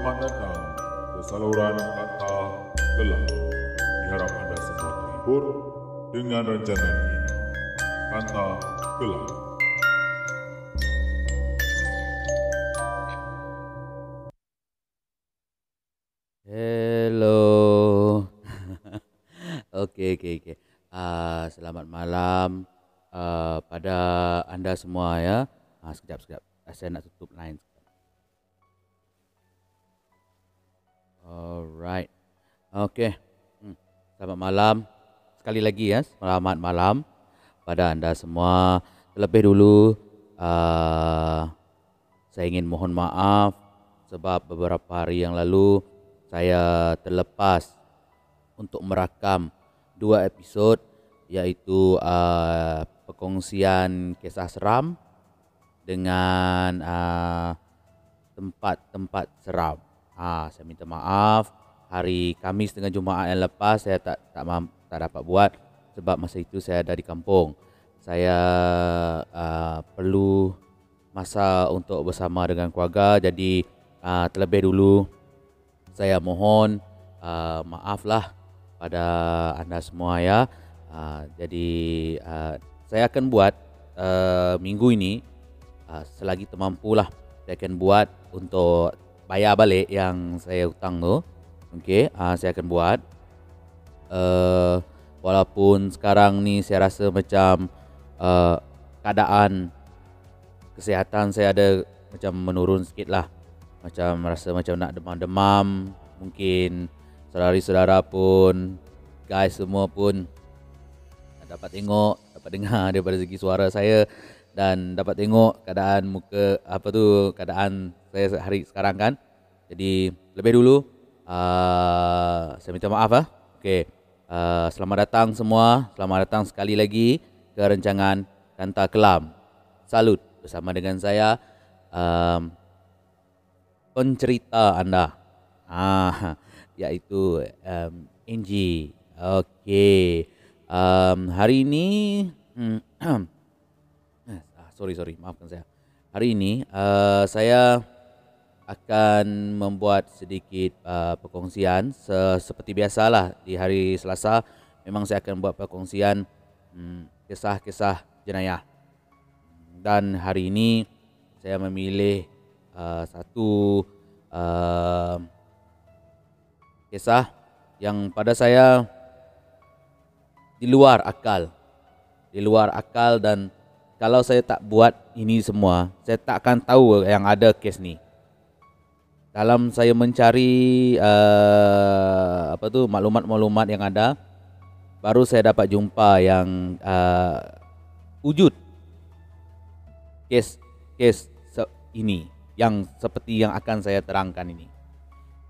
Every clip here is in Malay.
Selamat datang ke saluran kata gelap. Diharap anda semua terhibur dengan rancangan ini. Kata gelap. Hello. okey okey okey. Ah selamat malam uh, pada anda semua ya. Ah sekejap sekejap. Saya nak tutup line. Okey. Hmm. Selamat malam. Sekali lagi ya, selamat malam pada anda semua. Terlebih dulu uh, saya ingin mohon maaf sebab beberapa hari yang lalu saya terlepas untuk merakam dua episod iaitu uh, perkongsian kisah seram dengan uh, tempat-tempat seram. Ha, saya minta maaf hari Kamis dengan Jumaat yang lepas saya tak tak mam, tak dapat buat sebab masa itu saya ada di kampung. Saya uh, perlu masa untuk bersama dengan keluarga jadi uh, terlebih dulu saya mohon uh, maaflah pada anda semua ya. Uh, jadi uh, saya akan buat uh, minggu ini uh, selagi termampulah saya akan buat untuk bayar balik yang saya hutang tu. Okey, uh, saya akan buat. Uh, walaupun sekarang ni saya rasa macam uh, keadaan kesihatan saya ada macam menurun sikit lah macam rasa macam nak demam-demam mungkin saudari-saudara pun guys semua pun dapat tengok dapat dengar daripada segi suara saya dan dapat tengok keadaan muka apa tu keadaan saya hari sekarang kan jadi lebih dulu uh, saya minta maaf ah okey uh, selamat datang semua selamat datang sekali lagi ke rancangan Kanta Kelam salut bersama dengan saya um, pencerita anda. Ah, iaitu um, Angie. Okey. Um, hari ini hmm, ah, sorry sorry maafkan saya. Hari ini uh, saya akan membuat sedikit uh, perkongsian se- seperti biasalah di hari Selasa memang saya akan buat perkongsian hmm, kisah-kisah jenayah. Dan hari ini saya memilih uh, satu uh, kisah yang pada saya di luar akal. Di luar akal dan kalau saya tak buat ini semua, saya tak akan tahu yang ada kes ni. Dalam saya mencari uh, apa tu maklumat-maklumat yang ada, baru saya dapat jumpa yang uh, wujud kes kes se- ini yang seperti yang akan saya terangkan ini.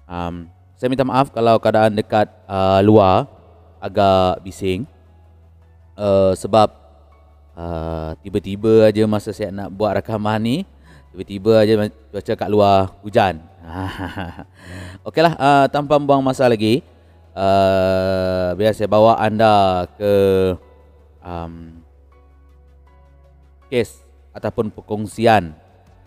Um, saya minta maaf kalau keadaan dekat uh, luar agak bising uh, sebab uh, tiba-tiba aja masa saya nak buat rakaman ni tiba-tiba aja cuaca kat luar hujan. Okeylah uh, tanpa buang masa lagi uh, biar saya bawa anda ke um, kes ataupun perkongsian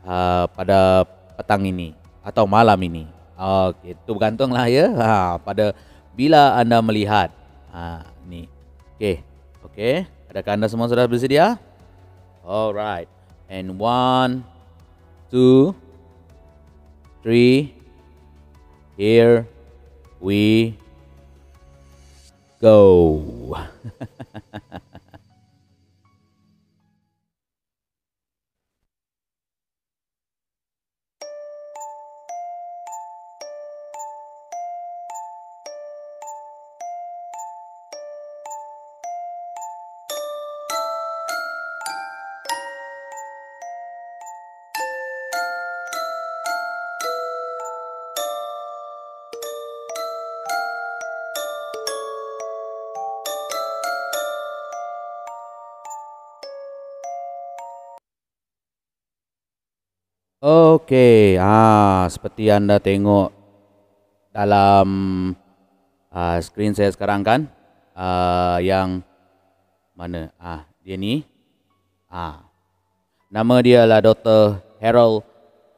uh, pada petang ini atau malam ini. Okey, itu bergantunglah ya. Ha, pada bila anda melihat. Ha, ni. Okey. Okey. Adakah anda semua sudah bersedia? Alright. And one, two, three. Here we go. Okey, ah seperti anda tengok dalam ah, skrin saya sekarang kan, ah, yang mana? Ah, dia ni. Ah, nama dia adalah Dr. Harold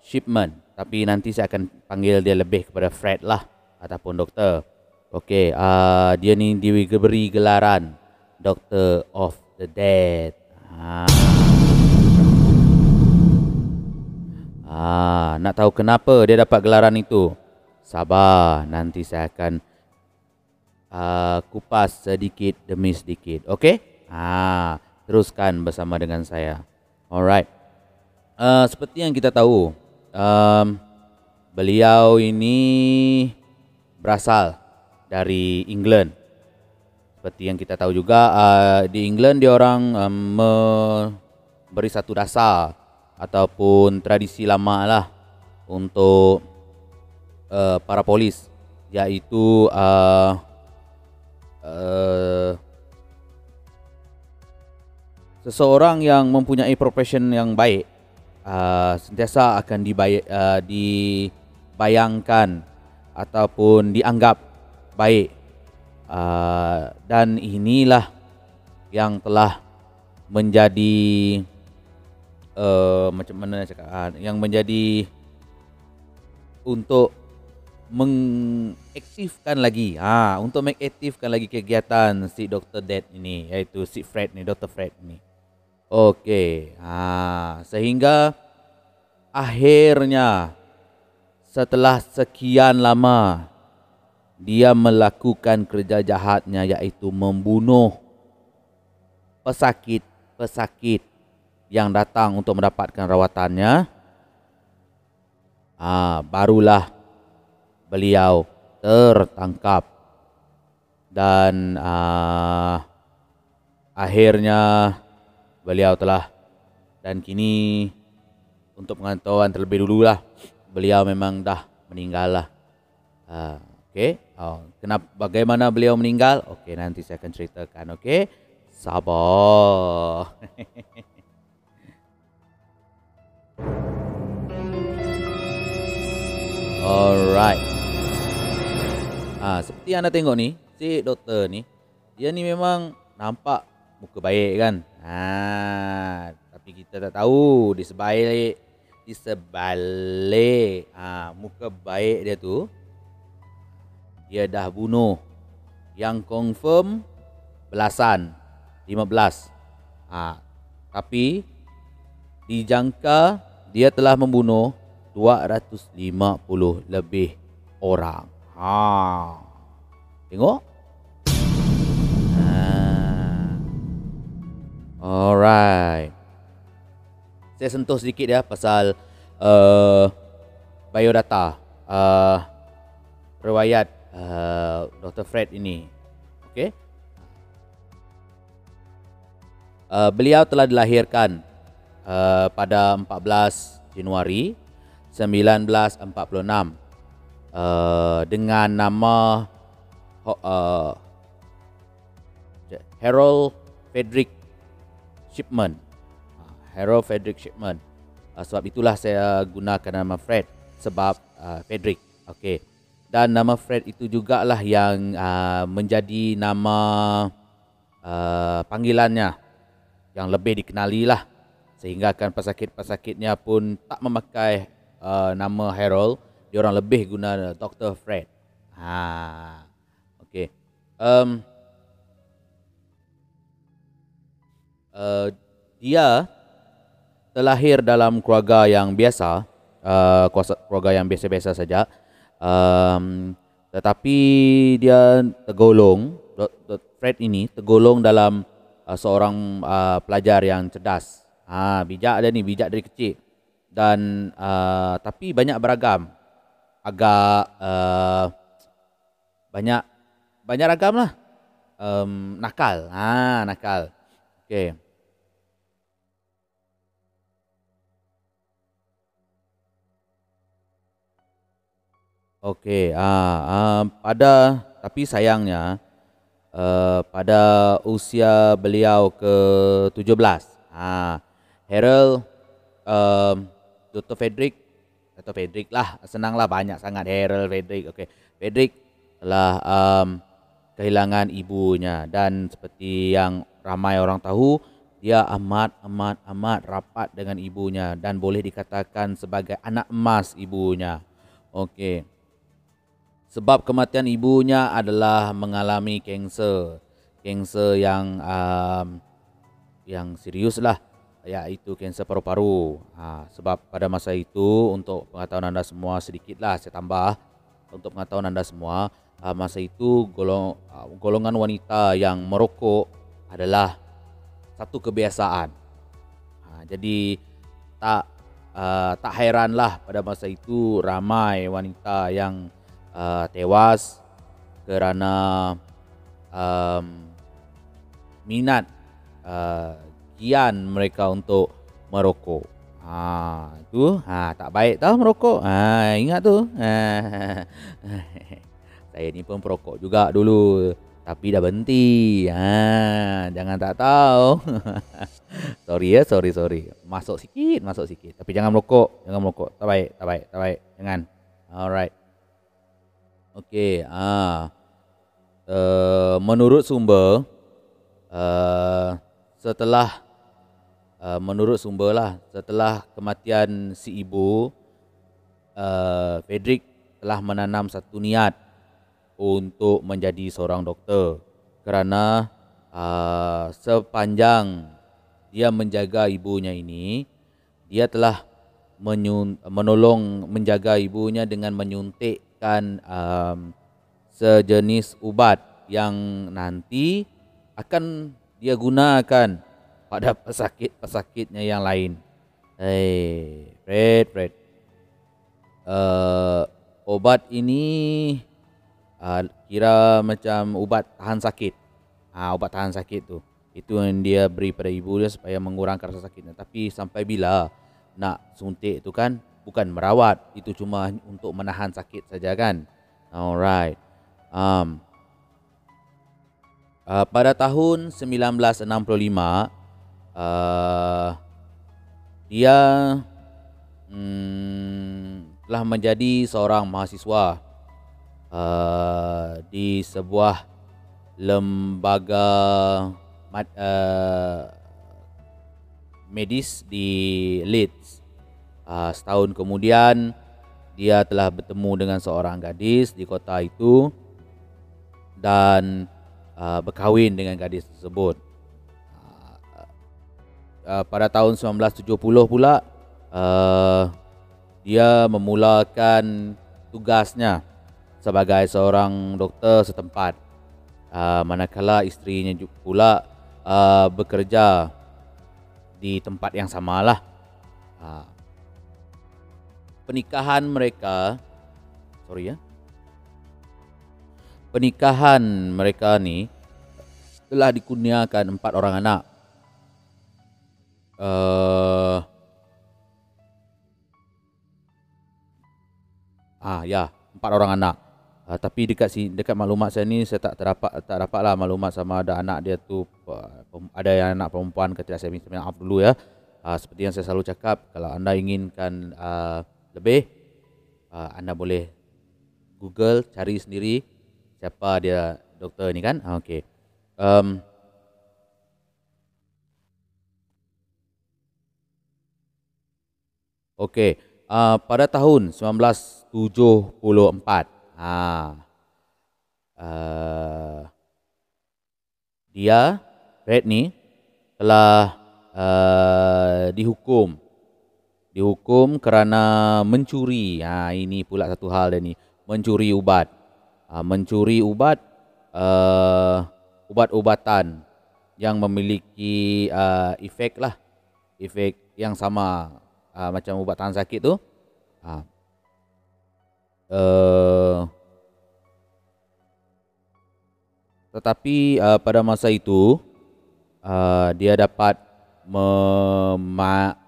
Shipman. Tapi nanti saya akan panggil dia lebih kepada Fred lah ataupun doktor. Okey, uh, dia ni diberi gelaran Doctor of the Dead. Ah, nak tahu kenapa dia dapat gelaran itu? Sabar, nanti saya akan uh, kupas sedikit demi sedikit. Okey? Ah, teruskan bersama dengan saya. Alright. Uh, seperti yang kita tahu, um, beliau ini berasal dari England. Seperti yang kita tahu juga, uh, di England dia orang um, memberi satu dasar ataupun tradisi lama lah untuk uh, para polis iaitu uh, uh, seseorang yang mempunyai profession yang baik uh, sentiasa akan dibay uh, dibayangkan ataupun dianggap baik. Uh, dan inilah yang telah menjadi uh, macam mana cakap uh, yang menjadi untuk mengaktifkan lagi ha untuk mengaktifkan lagi kegiatan si Dr. Dead ini iaitu si Fred ni Dr. Fred ni okey ha sehingga akhirnya setelah sekian lama dia melakukan kerja jahatnya iaitu membunuh pesakit-pesakit yang datang untuk mendapatkan rawatannya ah barulah beliau tertangkap. Dan ah, akhirnya beliau telah dan kini untuk pengetahuan terlebih dulu lah beliau memang dah meninggal lah. Ah, okey. Oh, kenapa bagaimana beliau meninggal? Okey nanti saya akan ceritakan okey. Sabar Alright. Ah, seperti yang anda tengok ni, si doktor ni, dia ni memang nampak muka baik kan. Ah, tapi kita tak tahu di sebalik di sebalik ah muka baik dia tu dia dah bunuh yang confirm belasan 15 ah tapi dijangka dia telah membunuh 250 lebih orang. Ha. Tengok. Ha. Alright. Saya sentuh sedikit ya pasal uh, biodata uh, riwayat uh, Dr. Fred ini. Okey. Uh, beliau telah dilahirkan uh, pada 14 Januari 1946 uh, dengan nama uh, Harold Frederick Shipman. Uh, Harold Frederick Shipman. Uh, sebab itulah saya gunakan nama Fred sebab uh, Frederick. Okey. Dan nama Fred itu jugalah yang uh, menjadi nama uh, panggilannya yang lebih dikenali lah sehingga kan pesakit-pesakitnya pun tak memakai uh, nama Harold, dia orang lebih guna Dr. Fred. Ha. Okey. Um uh, dia terlahir dalam keluarga yang biasa, uh, keluarga yang biasa-biasa saja. Um, tetapi dia tergolong Dr. Fred ini tergolong dalam uh, seorang uh, pelajar yang cerdas. Ha, bijak dia ni, bijak dari kecil. Dan uh, tapi banyak beragam. Agak uh, banyak banyak ragam lah. Um, nakal. Ha nakal. Okey. Okey ah uh, pada tapi sayangnya uh, pada usia beliau ke 17 ah Harold um, Dr. Frederick atau Frederick lah senanglah banyak sangat Harold Frederick okey Frederick telah um, kehilangan ibunya dan seperti yang ramai orang tahu dia amat amat amat rapat dengan ibunya dan boleh dikatakan sebagai anak emas ibunya. Okey. Sebab kematian ibunya adalah mengalami kanser. Kanser yang um, yang serius lah iaitu kanser paru-paru. Ha, sebab pada masa itu untuk pengetahuan anda semua sedikitlah saya tambah untuk pengetahuan anda semua uh, masa itu golong, uh, golongan wanita yang merokok adalah satu kebiasaan. Uh, jadi tak uh, tak heranlah pada masa itu ramai wanita yang uh, tewas kerana um, minat uh, kian mereka untuk merokok. Ha, tu ha, tak baik tau merokok. Ha, ingat tu. Ha. Saya ni pun perokok juga dulu. Tapi dah berhenti. Ha, jangan tak tahu. sorry ya, sorry, sorry. Masuk sikit, masuk sikit. Tapi jangan merokok. Jangan merokok. Tak baik, tak baik, tak baik. Jangan. Alright. Okay. Ha. Uh, menurut sumber, uh, setelah uh, menurut sumber lah, setelah kematian si ibu, uh, Frederick telah menanam satu niat untuk menjadi seorang doktor kerana uh, sepanjang dia menjaga ibunya ini dia telah menyun, menolong menjaga ibunya dengan menyuntikkan um, sejenis ubat yang nanti akan dia gunakan pada pesakit-pesakitnya yang lain. Hey, Fred, Fred. Uh, obat ini uh, kira macam ubat tahan sakit. Ah uh, ubat tahan sakit tu. Itu yang dia beri pada ibu dia supaya mengurangkan rasa sakitnya. Tapi sampai bila nak suntik tu kan bukan merawat, itu cuma untuk menahan sakit saja kan. Alright. Um uh, pada tahun 1965 uh, dia hmm, telah menjadi seorang mahasiswa uh, di sebuah lembaga uh, medis di Leeds. Uh, setahun kemudian dia telah bertemu dengan seorang gadis di kota itu dan uh, berkahwin dengan gadis tersebut. Uh, pada tahun 1970 pula uh, dia memulakan tugasnya sebagai seorang doktor setempat. Uh, manakala isterinya pula uh, bekerja di tempat yang samalah. Uh, pernikahan mereka sorry ya. Pernikahan mereka ni telah dikurniakan empat orang anak uh, ah ya empat orang anak Uh, tapi dekat si dekat maklumat saya ni saya tak terdapat tak dapatlah maklumat sama ada anak dia tu ada yang anak perempuan ke tidak saya minta maaf dulu ya. Uh, seperti yang saya selalu cakap kalau anda inginkan uh, lebih uh, anda boleh Google cari sendiri siapa dia doktor ni kan. Okey. Um, Okey, uh, pada tahun 1974 Ha. Uh, dia Red ni telah uh, dihukum dihukum kerana mencuri. Ha ini pula satu hal dia ni, mencuri ubat. Ha, mencuri ubat uh, ubat-ubatan yang memiliki uh, efek lah. Efek yang sama uh, macam ubat tahan sakit tu. Uh, tetapi uh, pada masa itu uh, dia dapat mema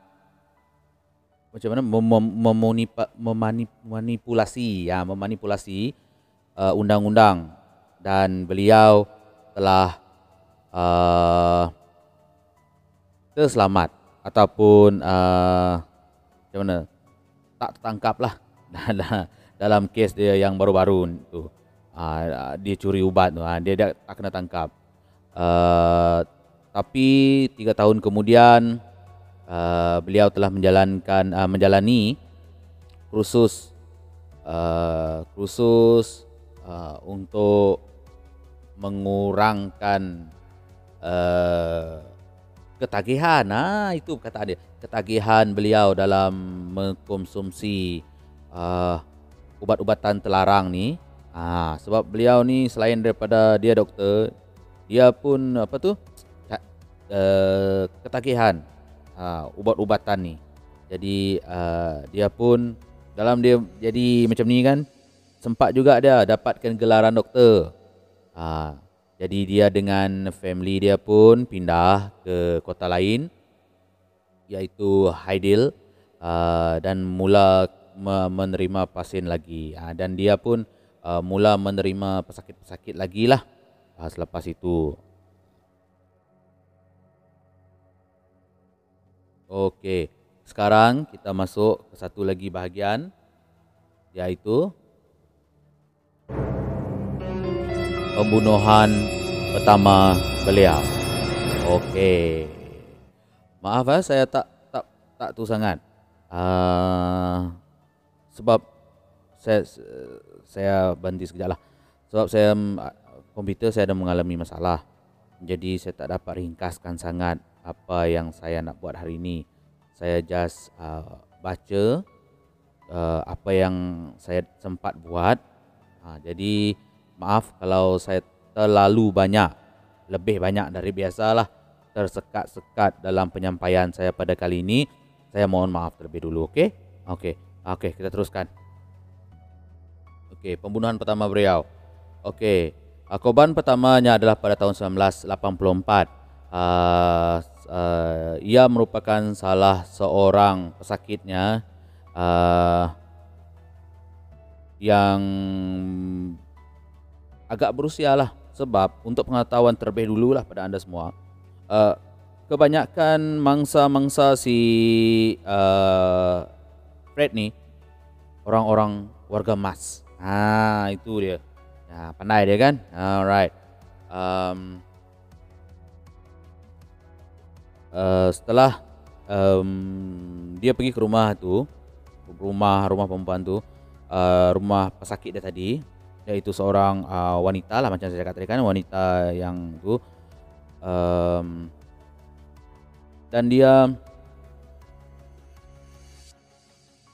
macam mana? Mem memanipulasi. Ya memanipulasi uh, undang-undang. Dan beliau telah uh, terselamat. Ataupun uh, macam mana? Tak tertangkap lah. Dalam kes dia yang baru-baru tu. Uh, dia curi ubat tu. Uh, dia tak kena tangkap. Uh, tapi tiga tahun kemudian uh, beliau telah menjalankan uh, menjalani kursus uh, kursus uh, untuk mengurangkan uh, ketagihan. Ah itu kata dia. Ketagihan beliau dalam mengkonsumsi uh, ubat-ubatan terlarang ni. Ah sebab beliau ni selain daripada dia doktor, dia pun apa tu? Uh, ketagihan uh, ubat-ubatan ni. Jadi uh, dia pun dalam dia jadi macam ni kan sempat juga dia dapatkan gelaran doktor. Uh, jadi dia dengan family dia pun pindah ke kota lain iaitu Haidil uh, dan mula menerima pasien lagi uh, dan dia pun uh, mula menerima pesakit-pesakit lagi lah uh, selepas itu. Okey, sekarang kita masuk ke satu lagi bahagian iaitu pembunuhan pertama beliau. Okey. Maaf eh saya tak tak tak tu sangat. Uh, sebab saya saya berhenti sekejap lah. Sebab saya komputer saya ada mengalami masalah. Jadi saya tak dapat ringkaskan sangat apa yang saya nak buat hari ini. Saya just uh, baca uh, apa yang saya sempat buat. Uh, jadi maaf kalau saya terlalu banyak lebih banyak dari biasalah tersekat-sekat dalam penyampaian saya pada kali ini. Saya mohon maaf terlebih dulu okey okey okey kita teruskan. Okey pembunuhan pertama beliau. Okey uh, korban pertamanya adalah pada tahun 1984 uh, uh, ia merupakan salah seorang pesakitnya uh, yang agak berusia lah sebab untuk pengetahuan terlebih dulu lah pada anda semua. Uh, kebanyakan mangsa-mangsa si uh, Fred ni orang-orang warga emas ha itu dia. Ya pandai dia kan? Alright. Um, uh, setelah um, dia pergi ke rumah tu rumah rumah perempuan tu uh, rumah pesakit dia tadi iaitu seorang uh, wanita lah macam saya katakan wanita yang tu. Um, dan dia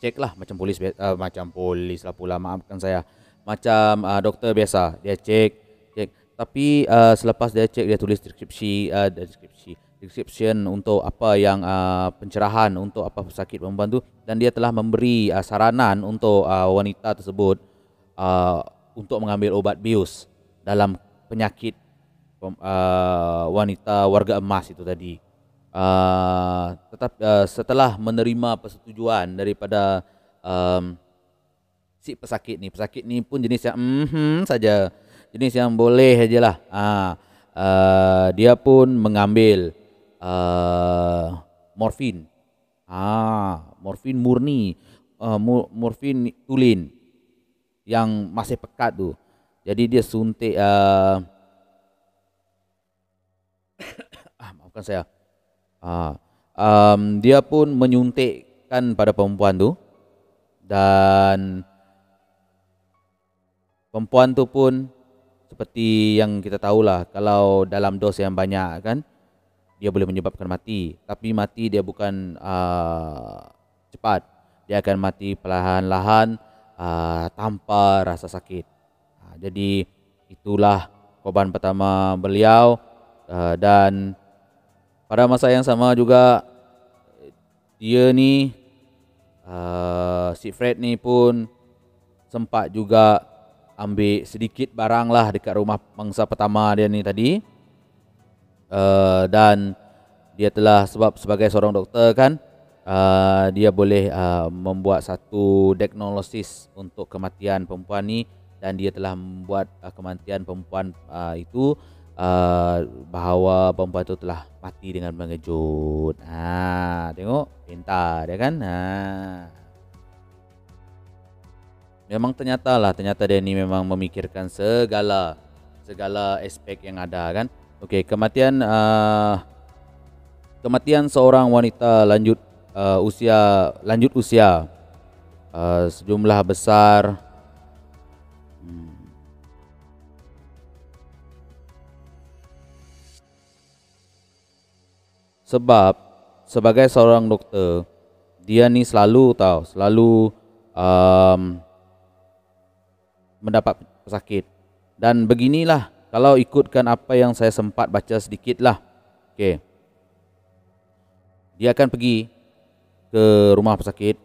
cek lah macam polis uh, macam polis lah pula maafkan saya. Macam uh, doktor biasa dia cek cek. Tapi uh, selepas dia cek dia tulis deskripsi uh, deskripsi description untuk apa yang uh, pencerahan untuk apa pesakit perempuan tu. Dan dia telah memberi uh, saranan untuk uh, wanita tersebut uh, untuk mengambil obat bius dalam penyakit uh, wanita warga emas itu tadi. Uh, tetap uh, setelah menerima persetujuan daripada um, si pesakit ni, pesakit ni pun jenis yang mm saja, jenis yang boleh sajalah. Uh, uh, dia pun mengambil uh, morfin, ah, morfin murni, uh, morfin tulin yang masih pekat tu. Jadi dia suntik uh, ah maafkan saya. Ah um, dia pun menyuntikkan pada perempuan tu dan perempuan tu pun seperti yang kita tahulah kalau dalam dos yang banyak kan dia boleh menyebabkan mati tapi mati dia bukan uh, cepat dia akan mati perlahan-lahan uh, tanpa rasa sakit. Uh, jadi itulah korban pertama beliau uh, dan pada masa yang sama juga dia ni uh, si Fred ni pun sempat juga ambil sedikit barang lah dekat rumah mangsa pertama dia ni tadi uh, dan dia telah sebab sebagai seorang doktor kan uh, dia boleh uh, membuat satu diagnosis untuk kematian perempuan ni dan dia telah membuat uh, kematian perempuan uh, itu uh, bahawa perempuan itu telah mati dengan mengejut. Ha, tengok pintar dia kan? Ha. Memang ternyata lah ternyata dia ni memang memikirkan segala segala aspek yang ada kan. Okey, kematian uh, kematian seorang wanita lanjut uh, usia lanjut usia uh, sejumlah besar. Hmm, sebab sebagai seorang doktor dia ni selalu tahu selalu um, mendapat pesakit dan beginilah kalau ikutkan apa yang saya sempat baca sedikit lah okay. dia akan pergi ke rumah pesakit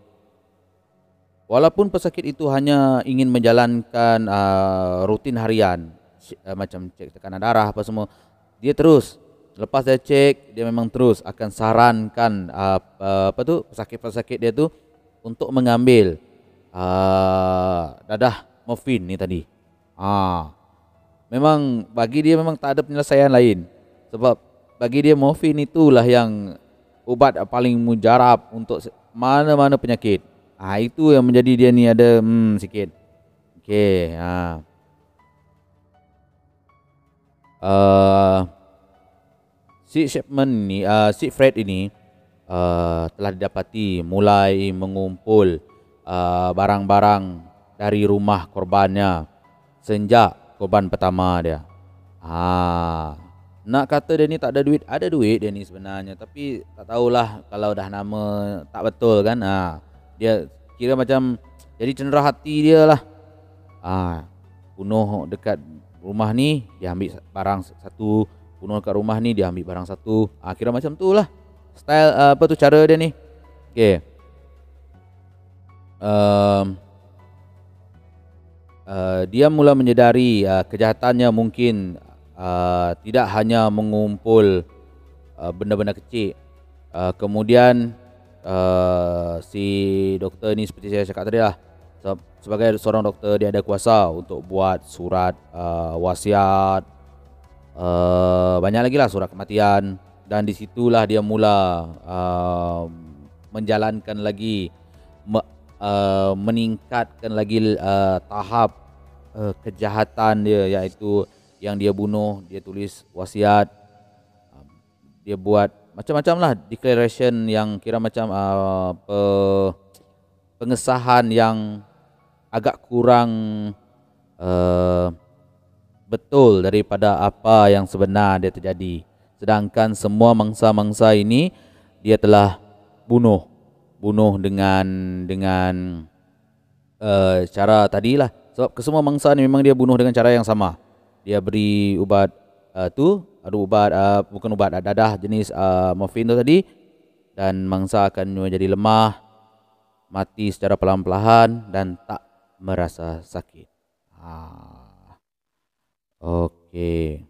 walaupun pesakit itu hanya ingin menjalankan uh, rutin harian uh, macam cek tekanan darah apa semua dia terus Lepas dia cek, dia memang terus akan sarankan uh, uh, apa tu pesakit-pesakit dia tu untuk mengambil uh, dadah morfin ni tadi. Ah. Memang bagi dia memang tak ada penyelesaian lain. Sebab bagi dia morfin itulah yang ubat paling mujarab untuk mana-mana penyakit. Ah itu yang menjadi dia ni ada hmm sikit. Okey, ha. Uh, si Shipman ni, uh, si Fred ini uh, telah didapati mulai mengumpul uh, barang-barang dari rumah korbannya sejak korban pertama dia. Ha, nak kata dia ni tak ada duit, ada duit dia ni sebenarnya. Tapi tak tahulah kalau dah nama tak betul kan. Ha, dia kira macam jadi cenderah hati dia lah. Ha, bunuh dekat rumah ni dia ambil barang satu. Bunuh kat rumah ni dia ambil barang satu. Ah kira macam tu lah. Style uh, apa tu cara dia ni? Okey um, uh, dia mula menyedari uh, kejahatannya mungkin uh, tidak hanya mengumpul uh, benda-benda kecil. Uh, kemudian uh, si doktor ni seperti saya cakap tadi lah sebagai seorang doktor dia ada kuasa untuk buat surat uh, wasiat uh, banyak lagi lah surat kematian. Dan disitulah dia mula uh, menjalankan lagi me, uh, meningkatkan lagi uh, tahap uh, kejahatan dia iaitu yang dia bunuh dia tulis wasiat uh, dia buat macam-macam lah declaration yang kira macam uh, pe, pengesahan yang agak kurang uh, betul daripada apa yang sebenar dia terjadi. Sedangkan semua mangsa-mangsa ini dia telah bunuh, bunuh dengan dengan uh, cara tadilah. Sebab kesemua mangsa ni memang dia bunuh dengan cara yang sama. Dia beri ubat uh, tu, ada ubat uh, bukan ubat dadah jenis uh, morfin tu tadi dan mangsa akan menjadi lemah, mati secara pelan-pelan dan tak merasa sakit. Ha. Okey.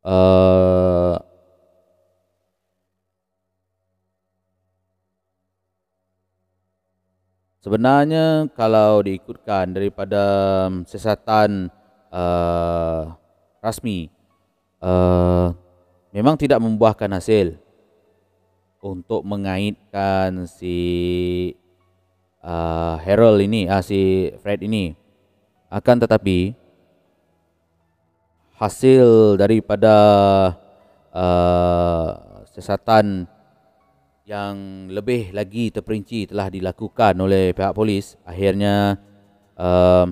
Uh, sebenarnya kalau diikutkan daripada um, siasatan uh, rasmi uh, memang tidak membuahkan hasil untuk mengaitkan si uh, Harold ini, uh, si Fred ini. Akan tetapi hasil daripada uh, sesatan yang lebih lagi terperinci telah dilakukan oleh pihak polis akhirnya uh,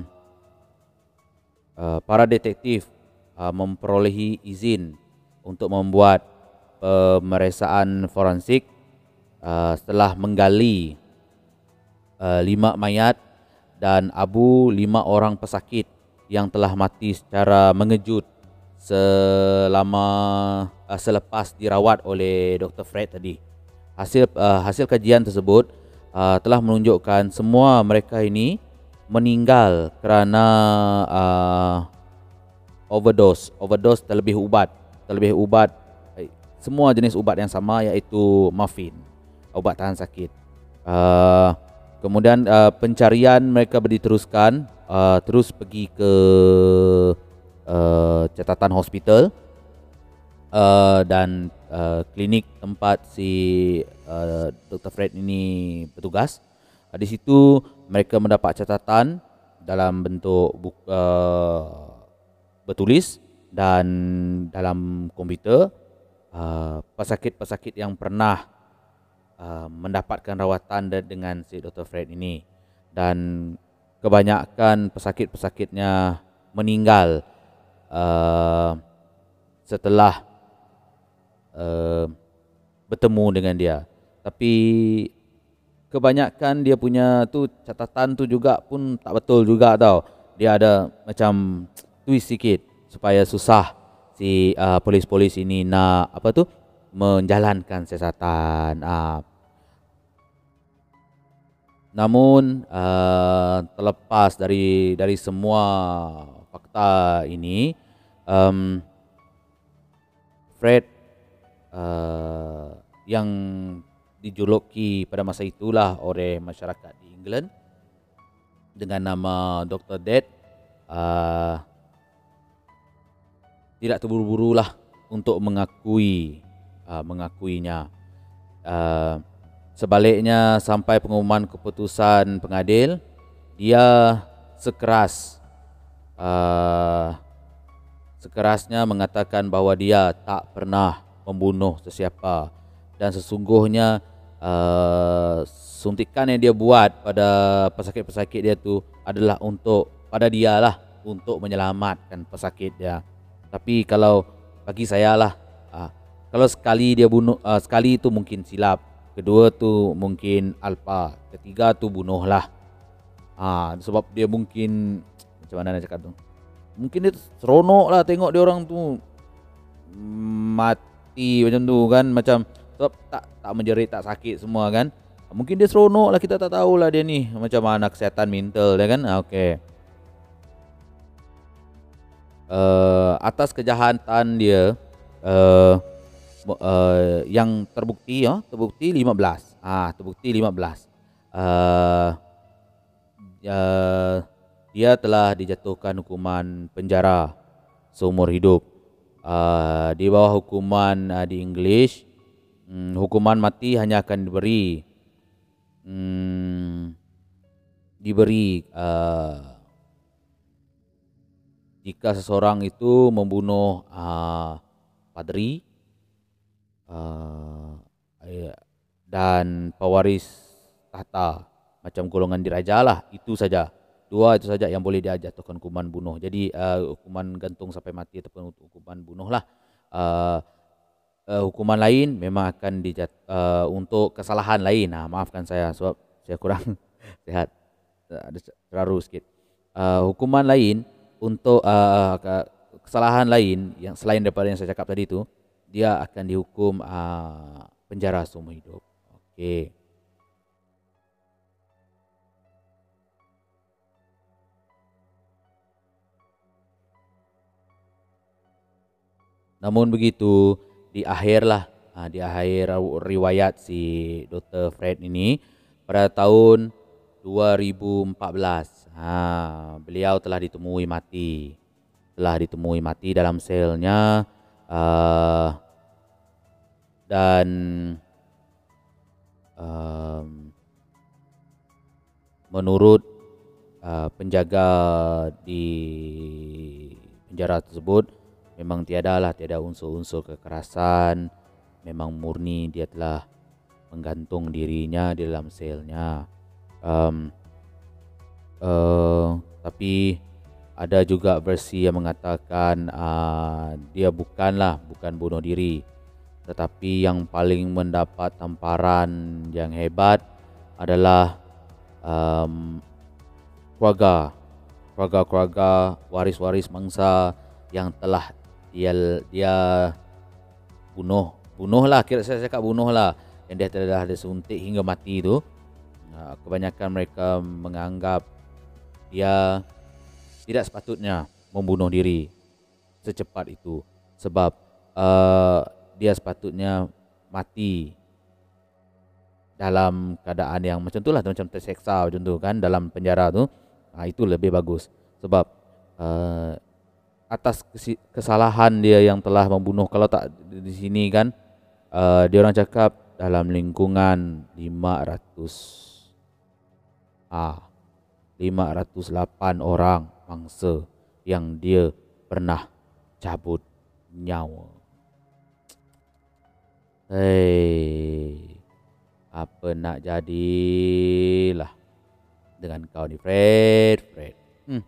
uh, para detektif uh, memperolehi izin untuk membuat pemeriksaan forensik uh, setelah menggali uh, lima mayat dan Abu lima orang pesakit yang telah mati secara mengejut selama uh, selepas dirawat oleh Dr. Fred tadi. Hasil uh, hasil kajian tersebut uh, telah menunjukkan semua mereka ini meninggal kerana uh, overdose, overdose terlebih ubat, terlebih ubat eh, semua jenis ubat yang sama iaitu morfin, ubat tahan sakit. Uh, Kemudian uh, pencarian mereka diteruskan uh, terus pergi ke uh, catatan hospital uh, dan uh, klinik tempat si uh, Dr. Fred ini bertugas. Uh, di situ mereka mendapat catatan dalam bentuk buku, uh, bertulis dan dalam komputer uh, pesakit-pesakit yang pernah uh, mendapatkan rawatan dengan si Dr. Fred ini dan kebanyakan pesakit-pesakitnya meninggal uh, setelah uh, bertemu dengan dia. Tapi kebanyakan dia punya tu catatan tu juga pun tak betul juga tau. Dia ada macam twist sikit supaya susah si uh, polis-polis ini nak apa tu menjalankan siasatan. Uh, namun uh, terlepas dari dari semua fakta ini, um, Fred uh, yang dijuluki pada masa itulah oleh masyarakat di England dengan nama Dr. Dead uh, tidak terburu-buru lah untuk mengakui uh, mengakuinya uh, sebaliknya sampai pengumuman keputusan pengadil dia sekeras uh, sekerasnya mengatakan bahawa dia tak pernah membunuh sesiapa dan sesungguhnya uh, suntikan yang dia buat pada pesakit-pesakit dia tu adalah untuk pada dia lah untuk menyelamatkan pesakit dia. Tapi kalau bagi saya lah uh, kalau sekali dia bunuh uh, sekali itu mungkin silap, kedua tu mungkin alpa, ketiga tu bunuhlah. Ah uh, sebab dia mungkin macam mana nak cakap tu? Mungkin dia seronok lah tengok dia orang tu mati macam tu kan macam sebab tak tak menjerit tak sakit semua kan. Mungkin dia seronok lah kita tak tahulah dia ni. Macam mana kesihatan mental dia kan. Ah, okey. Uh, atas kejahatan dia uh, uh, yang terbukti ya terbukti 15 ah terbukti 15 uh, uh, dia telah dijatuhkan hukuman penjara seumur hidup uh, di bawah hukuman uh, di English hmm, hukuman mati hanya akan diberi hmm, diberi uh, jika seseorang itu membunuh uh, padri uh, dan pewaris tahta macam golongan diraja lah itu saja dua itu saja yang boleh dijatuhkan hukuman bunuh jadi uh, hukuman gantung sampai mati ataupun hukuman bunuh lah uh, uh, hukuman lain memang akan dijat uh, untuk kesalahan lain. Nah, maafkan saya sebab saya kurang sehat. Ada terlalu sikit. Uh, hukuman lain untuk uh, kesalahan lain yang selain daripada yang saya cakap tadi itu, dia akan dihukum uh, penjara seumur hidup. Okey. Namun begitu, di akhir lah ha, di akhir riwayat si Dr. Fred ini pada tahun 2014 ha, beliau telah ditemui mati telah ditemui mati dalam selnya uh, dan um, menurut uh, penjaga di penjara tersebut memang tiada lah tiada unsur-unsur kekerasan. Memang murni dia telah menggantung dirinya di dalam selnya. Um, uh, tapi ada juga versi yang mengatakan uh, dia bukanlah bukan bunuh diri. Tetapi yang paling mendapat tamparan yang hebat adalah um, keluarga. Keluarga-keluarga waris-waris mangsa yang telah dia dia bunuh. Bunuh lah kira saya cakap bunuh lah yang dia telah ada suntik hingga mati tu. Ha, kebanyakan mereka menganggap dia tidak sepatutnya membunuh diri secepat itu. Sebab uh, dia sepatutnya mati dalam keadaan yang macam tu lah macam terseksa macam tu kan dalam penjara tu. Ha, itu lebih bagus. Sebab uh, atas kesalahan dia yang telah membunuh kalau tak di sini kan uh, dia orang cakap dalam lingkungan 500 ah 508 orang mangsa yang dia pernah cabut nyawa. Hei, apa nak jadilah dengan kau ni Fred, Fred. Hmm.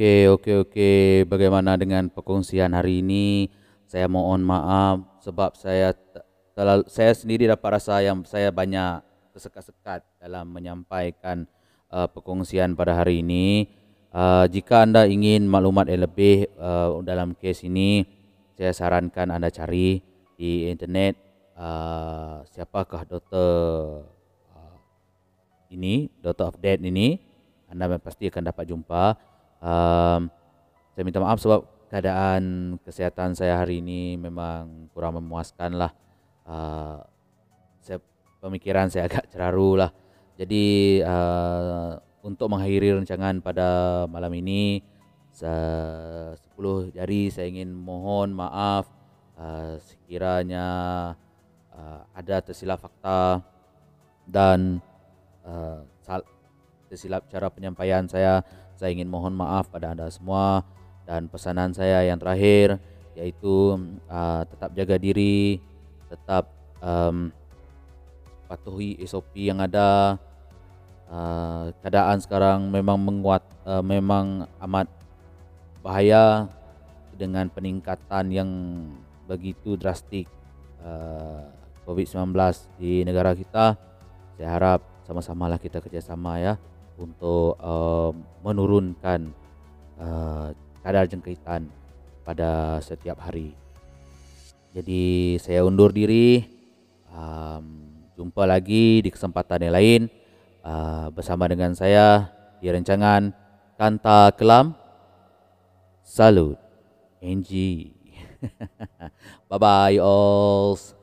Okey, okey, okey. Bagaimana dengan perkongsian hari ini? Saya mohon maaf sebab saya terlalu, saya sendiri dapat rasa yang saya banyak tersekat-sekat dalam menyampaikan uh, perkongsian pada hari ini. Uh, jika anda ingin maklumat yang lebih uh, dalam kes ini, saya sarankan anda cari di internet uh, siapakah doktor uh, ini, doktor of death ini. Anda pasti akan dapat jumpa um, saya minta maaf sebab keadaan kesihatan saya hari ini memang kurang memuaskan lah. Uh, saya, pemikiran saya agak ceraru lah. Jadi uh, untuk mengakhiri rancangan pada malam ini, sepuluh jari saya ingin mohon maaf uh, sekiranya uh, ada tersilap fakta dan uh, tersilap cara penyampaian saya saya ingin mohon maaf pada anda semua dan pesanan saya yang terakhir yaitu uh, tetap jaga diri, tetap um, patuhi SOP yang ada. Uh, keadaan sekarang memang menguat, uh, memang amat bahaya dengan peningkatan yang begitu drastik uh, COVID-19 di negara kita. Saya harap sama-samalah kita kerjasama ya untuk uh, menurunkan uh, kadar jangkitan pada setiap hari. Jadi saya undur diri. Um, jumpa lagi di kesempatan yang lain uh, bersama dengan saya di rancangan Kanta Kelam. Salut. NG. bye bye all.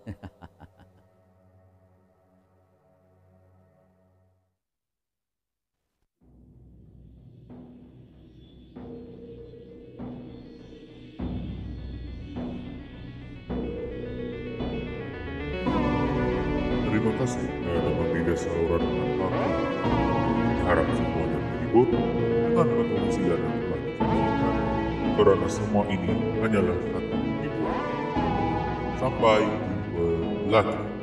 Kerana semua ini hanyalah satu hiburan. Sampai jumpa lagi.